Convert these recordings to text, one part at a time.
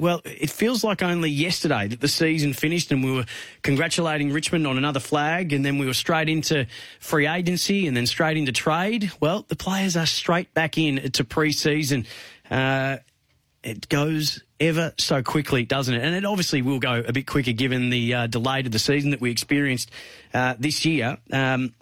well, it feels like only yesterday that the season finished and we were congratulating Richmond on another flag, and then we were straight into free agency and then straight into trade. Well, the players are straight back in to pre-season. Uh, it goes ever so quickly, doesn't it? And it obviously will go a bit quicker given the uh, delay to the season that we experienced uh, this year. Um,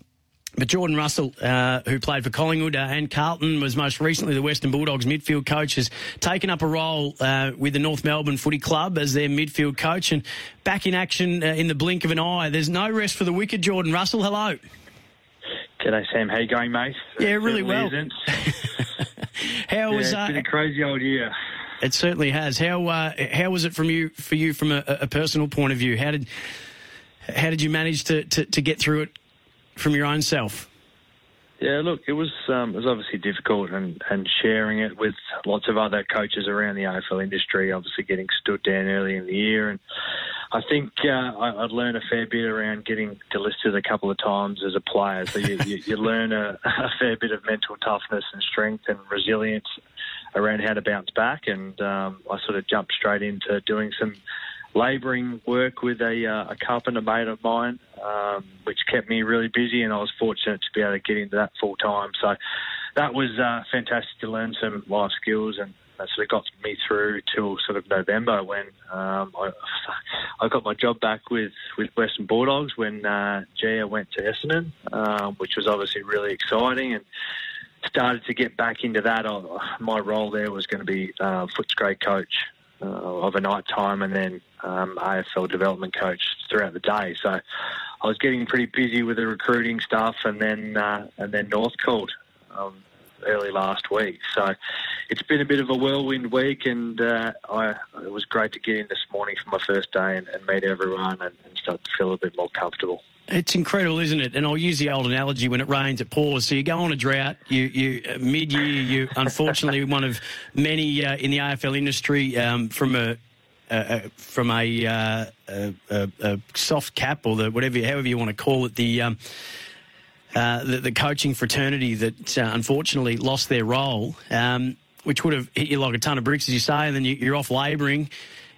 but Jordan Russell, uh, who played for Collingwood uh, and Carlton, was most recently the Western Bulldogs midfield coach, has taken up a role uh, with the North Melbourne Footy Club as their midfield coach and back in action uh, in the blink of an eye. There's no rest for the wicked, Jordan Russell. Hello. G'day, Sam. How you going, mate? Yeah, really well. how was yeah, it's been uh, a crazy old year. It certainly has. How uh, how was it from you for you from a, a personal point of view? How did how did you manage to, to, to get through it from your own self? Yeah, look, it was um, it was obviously difficult, and, and sharing it with lots of other coaches around the AFL industry. Obviously, getting stood down early in the year, and I think uh, I, I'd learned a fair bit around getting delisted a couple of times as a player. So you, you, you learn a, a fair bit of mental toughness and strength and resilience around how to bounce back. And um, I sort of jumped straight into doing some labouring work with a, uh, a carpenter mate of mine, um, which kept me really busy, and I was fortunate to be able to get into that full time. So that was uh, fantastic to learn some life skills, and that sort of got me through till sort of November when um, I, I got my job back with, with Western Bulldogs when uh, Gia went to Essendon, um, which was obviously really exciting and started to get back into that. My role there was going to be uh, Footscray coach uh, of a night time and then um, AFL development coach throughout the day. So I was getting pretty busy with the recruiting stuff, and then uh, and then North called um, early last week. So it's been a bit of a whirlwind week, and uh, I, it was great to get in this morning for my first day and, and meet everyone and, and start to feel a bit more comfortable. It's incredible, isn't it? And I'll use the old analogy: when it rains, it pours. So you go on a drought. You, you uh, mid-year, you unfortunately one of many uh, in the AFL industry um, from a uh, uh, from a, uh, a, a, soft cap or the whatever, however you want to call it, the um, uh, the, the, coaching fraternity that unfortunately lost their role, um, which would have hit you like a ton of bricks, as you say, and then you, are off labouring.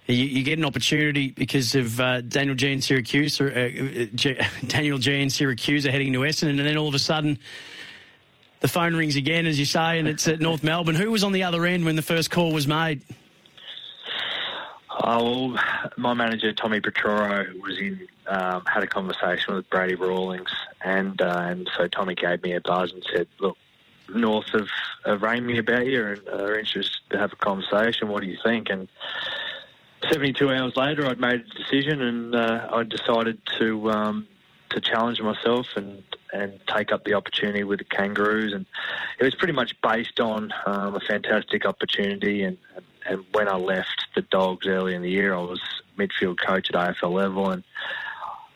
You, you, get an opportunity because of Daniel Giansiracusa, or, G, Daniel Giansiracusa are heading to Essendon, and then all of a sudden the phone rings again, as you say, and it's at North Melbourne. Who was on the other end when the first call was made? Oh, my manager Tommy Petroro was in, um, had a conversation with Brady Rawlings, and uh, and so Tommy gave me a buzz and said, "Look, North have, have rang me about you and are interested to have a conversation. What do you think?" And 72 hours later, I'd made a decision, and uh, I decided to um, to challenge myself and and take up the opportunity with the Kangaroos, and it was pretty much based on um, a fantastic opportunity and, and and when I left the Dogs early in the year, I was midfield coach at AFL level, and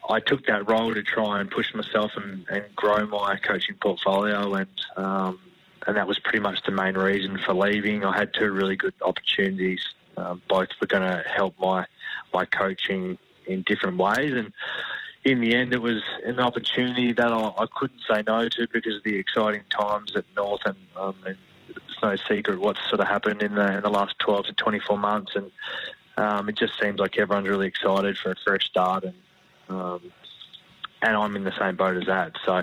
I took that role to try and push myself and, and grow my coaching portfolio, and um, and that was pretty much the main reason for leaving. I had two really good opportunities. Um, both were going to help my my coaching in different ways, and in the end, it was an opportunity that I, I couldn't say no to because of the exciting times at North and, um, and it's no secret what's sort of happened in the in the last 12 to 24 months, and um, it just seems like everyone's really excited for a fresh start, and um, and I'm in the same boat as that. So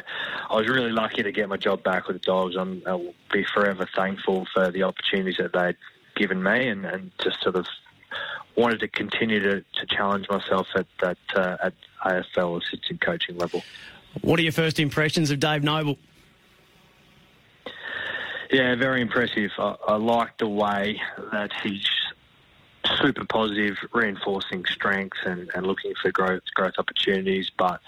I was really lucky to get my job back with the Dogs. I'm, I'll be forever thankful for the opportunities that they'd given me, and, and just sort of wanted to continue to, to challenge myself at that uh, at AFL assistant coaching level. What are your first impressions of Dave Noble? Yeah, very impressive. I, I like the way that he's super positive, reinforcing strengths and, and looking for growth growth opportunities. But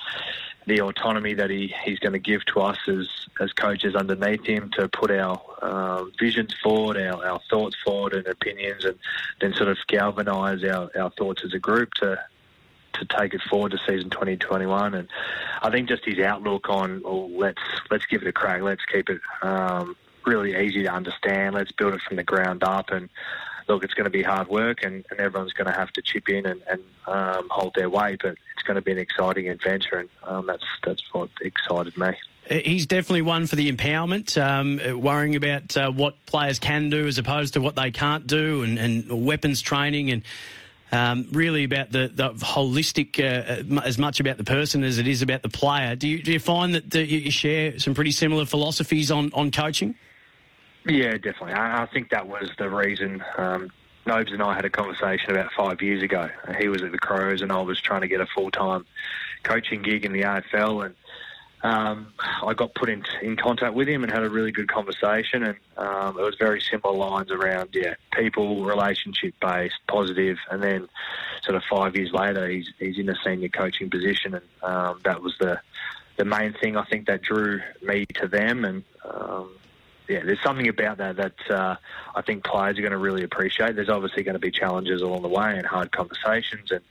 the autonomy that he, he's going to give to us as, as coaches underneath him to put our uh, visions forward, our, our thoughts forward and opinions, and then sort of galvanise our, our thoughts as a group to to take it forward to season 2021. And I think just his outlook on, well, let's let's give it a crack, let's keep it um, really easy to understand, let's build it from the ground up, and look, it's going to be hard work, and, and everyone's going to have to chip in and, and um, hold their weight, but it's going to be an exciting adventure, and um, that's that's what excited me. Uh, he's definitely one for the empowerment, um, worrying about uh, what players can do as opposed to what they can't do, and, and weapons training, and um, really about the, the holistic, uh, as much about the person as it is about the player. Do you, do you find that, that you share some pretty similar philosophies on, on coaching? Yeah, definitely. I, I think that was the reason. Um, Nobes and I had a conversation about five years ago. He was at the Crows, and I was trying to get a full time coaching gig in the AFL, and um, I got put in in contact with him and had a really good conversation, and um, it was very similar lines around yeah, people, relationship based, positive. positive, and then sort of five years later, he's he's in a senior coaching position, and um, that was the the main thing I think that drew me to them, and um, yeah, there's something about that that uh, I think players are going to really appreciate. There's obviously going to be challenges along the way and hard conversations and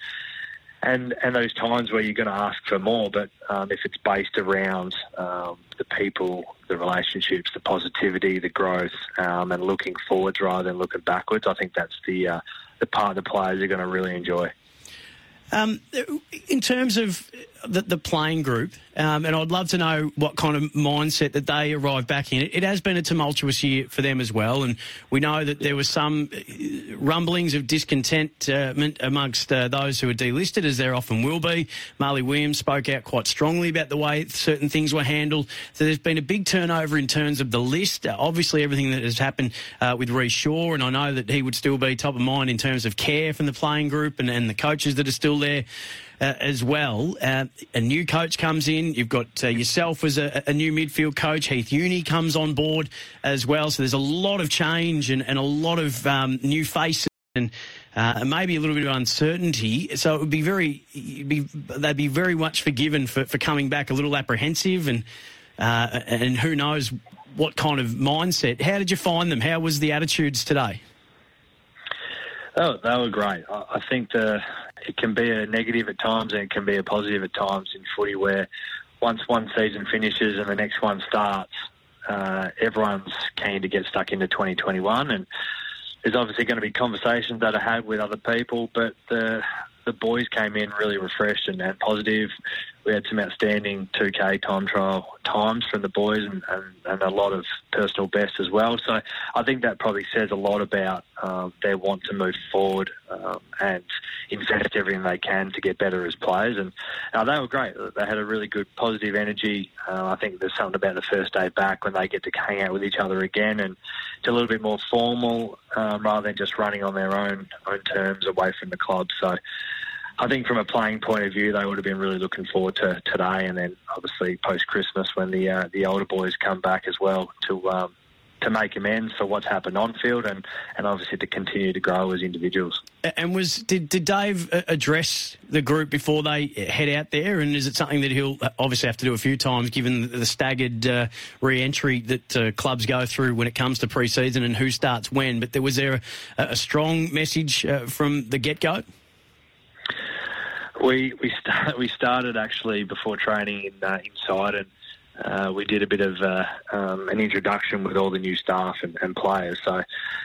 and and those times where you're going to ask for more. But um, if it's based around um, the people, the relationships, the positivity, the growth, um, and looking forwards rather than looking backwards, I think that's the uh, the part the players are going to really enjoy. Um, in terms of the, the playing group, um, and I'd love to know what kind of mindset that they arrive back in. It, it, has been a tumultuous year for them as well, and we know that there was some uh, rumblings of discontent uh, amongst uh, those who were delisted, as there often will be. Marley Williams spoke out quite strongly about the way certain things were handled. So there's been a big turnover in terms of the list. Uh, obviously, everything that has happened uh, with Rhyce Shaw, and I know that he would still be top of mind in terms of care from the playing group and, and the coaches that are still there uh, as well. Uh, a new coach comes in. You've got uh, yourself as a, a, new midfield coach. Heath Younie comes on board as well. So there's a lot of change and, and a lot of um, new faces and uh, maybe a little bit of uncertainty. So it would be very, be, they'd be very much forgiven for, for coming back a little apprehensive and uh, and who knows what kind of mindset. How did you find them? How was the attitudes today? Oh, they were great. I think the it can be a negative at times and it can be a positive at times in footy where once one season finishes and the next one starts, uh, everyone's keen to get stuck into 2021 and there's obviously going to be conversations that are had with other people, but the the boys came in really refreshed and, and positive. We had some outstanding 2K time trial times from the boys and, and, and, a lot of personal best as well. So I think that probably says a lot about um, their want to move forward um, and invest everything they can to get better as players. And uh, they were great. They had a really good positive energy. Uh, I think there's something about the first day back when they get to hang out with each other again and it's a little bit more formal um, rather than just running on their own own terms away from the club. So I think from a playing point of view, they would have been really looking forward to today, and then obviously post Christmas when the uh, the older boys come back as well to um, to make amends for what's happened on field, and, and obviously to continue to grow as individuals. And was did, did Dave uh, address the group before they head out there? And is it something that he'll obviously have to do a few times, given the staggered uh, re-entry that uh, clubs go through when it comes to pre-season and who starts when? But there was there a, a strong message uh, from the get-go? We we start, we started actually before training in, uh, inside, and uh, we did a bit of uh, um, an introduction with all the new staff and, and, players. So,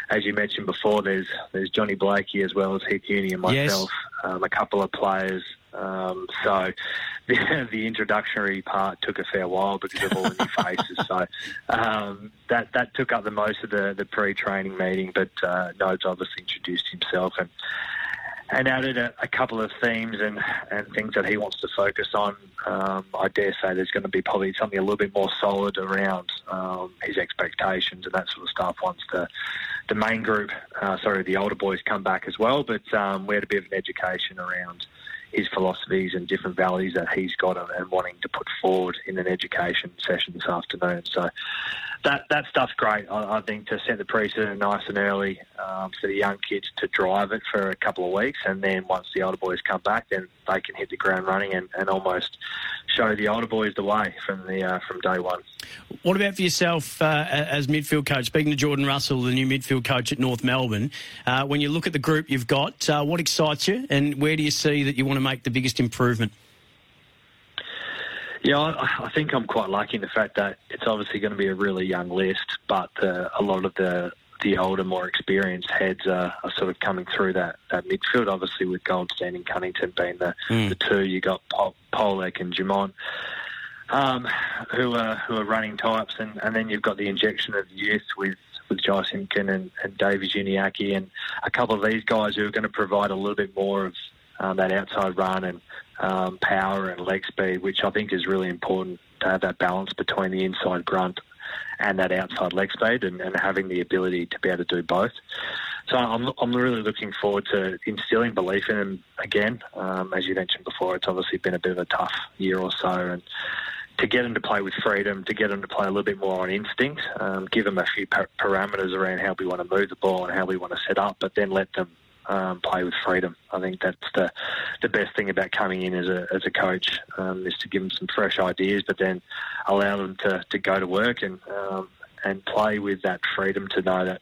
as you mentioned before, there's there's Johnny Blakey as well as Heath Younie and myself, yes. um, a couple of players. Um, so, the, the introductory part took a fair while because of all the new faces. So, um, that that took up the most of the, the pre-training meeting. But uh, Nobes obviously introduced himself and and added a, a, couple of themes and, and things that he wants to focus on. Um, I dare say there's going to be probably something a little bit more solid around um, his expectations and that sort of stuff once the the main group, uh, sorry, the older boys come back as well. But um, we had a bit of an education around his philosophies and different values that he's got and, and wanting to put forward in an education session this afternoon. So that that stuff's great. I, I think to set the precedent nice and early um, for the young kids to drive it for a couple of weeks, and then once the older boys come back, then they can hit the ground running and, and almost show the older boys the way from the uh, from day one. What about for yourself uh, as midfield coach? Speaking to Jordan Russell, the new midfield coach at North Melbourne, uh, when you look at the group you've got, uh, what excites you, and where do you see that you want to make the biggest improvement? Yeah, I, I think I'm quite lucky in the fact that it's obviously going to be a really young list, but uh, a lot of the the older, more experienced heads are, are, sort of coming through that, that midfield. Obviously, with Goldstein and Cunnington being the, mm. the two, you got Pol- Polec and Jumon. Um, who are who are running types, and, and then you've got the injection of youth with with Jy Simpkin and, and Davies Uniacke and a couple of these guys who are going to provide a little bit more of um, that outside run and um, power and leg speed, which I think is really important to have that balance between the inside grunt and that outside leg speed and, and having the ability to be able to do both. So I'm, I'm really looking forward to instilling belief in him again. Um, as you mentioned before, it's obviously been a bit of a tough year or so, and to get him to play with freedom, to get him to play a little bit more on instinct, um, give him a few par- parameters around how we want to move the ball and how we want to set up, but then let them um, play with freedom. I think that's the the best thing about coming in as a as a coach um, is to give them some fresh ideas, but then allow them to, to go to work and um, and play with that freedom to know that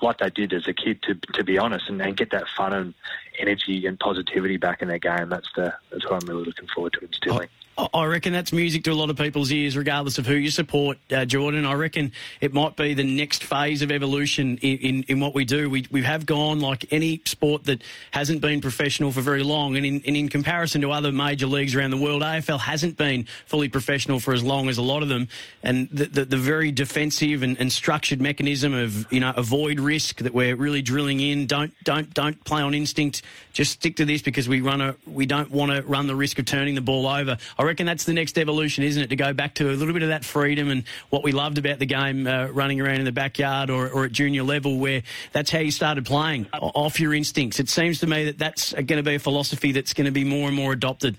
like they did as a kid to to be honest and, and get that fun and energy and positivity back in their game. That's the that's what I'm really looking forward to instilling. I reckon that's music to a lot of people's ears, regardless of who you support, uh, Jordan. I reckon it might be the next phase of evolution in, in, in, what we do. We, we have gone like any sport that hasn't been professional for very long, and in, and in comparison to other major leagues around the world, AFL hasn't been fully professional for as long as a lot of them. And the, the, the very defensive and, and, structured mechanism of you know avoid risk that we're really drilling in. Don't don't don't play on instinct. Just stick to this because we run a we don't want to run the risk of turning the ball over. I reckon that's the next evolution, isn't it? To go back to a little bit of that freedom and what we loved about the game, uh, running around in the backyard or, or, at junior level, where that's how you started playing off your instincts. It seems to me that that's going to be a philosophy that's going to be more and more adopted.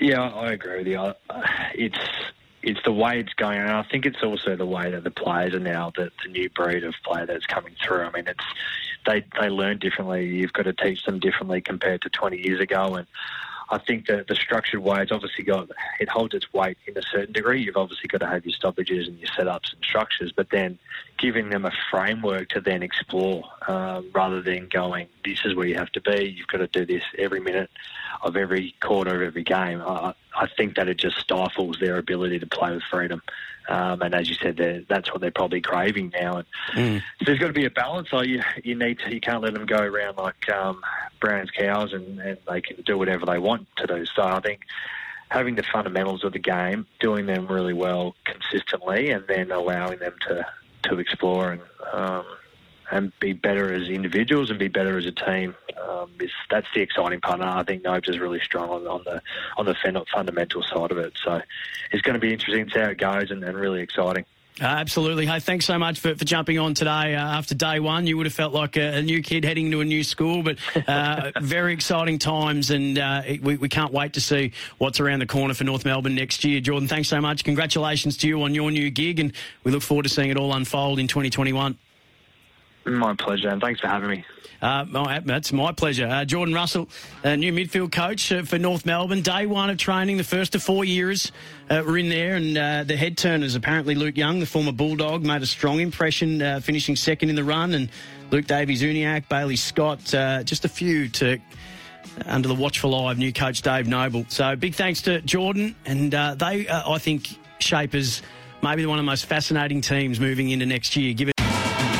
Yeah, I agree with you. It's it's the way it's going, and I think it's also the way that the players are now the, the new breed of player that's coming through. I mean, it's they they learn differently. You've got to teach them differently compared to 20 years ago, and I think that the structured way it's obviously got it holds its weight in a certain degree. You've obviously got to have your stoppages and your setups and structures, but then giving them a framework to then explore um, rather than going, this is where you have to be. You've got to do this every minute of every quarter of every game. I, I think that it just stifles their ability to play with freedom. Um, and as you said, that's what they're probably craving now. And mm. so there's got to be a balance. So you you need to you can't let them go around like um, Brown's cows and, and they can do whatever they want to do. So I think having the fundamentals of the game, doing them really well consistently, and then allowing them to to explore and um, and be better as individuals and be better as a team. Um, is, that's the exciting part. And I think Nobes is really strong on, on the on the fundamental side of it. So it's going to be interesting to see how it goes and, and really exciting. Uh, absolutely. Hey, thanks so much for, for jumping on today. Uh, after day one, you would have felt like a, a, new kid heading to a new school, but uh, very exciting times, and uh, we, we can't wait to see what's around the corner for North Melbourne next year. Jordan, thanks so much. Congratulations to you on your new gig, and we look forward to seeing it all unfold in 2021. My pleasure, and thanks for having me. Uh, my, that's my pleasure. Uh, Jordan Russell, uh, new midfield coach uh, for North Melbourne. Day one of training, the first of four years uh, were in there, and uh, the head turners, apparently Luke Young, the former Bulldog, made a strong impression, finishing second in the run, and Luke Davies Uniacke, Bailey Scott, just a few to under the watchful eye of new coach Dave Noble. So big thanks to Jordan, and they, I think, shape as maybe one of the most fascinating teams moving into next year. Given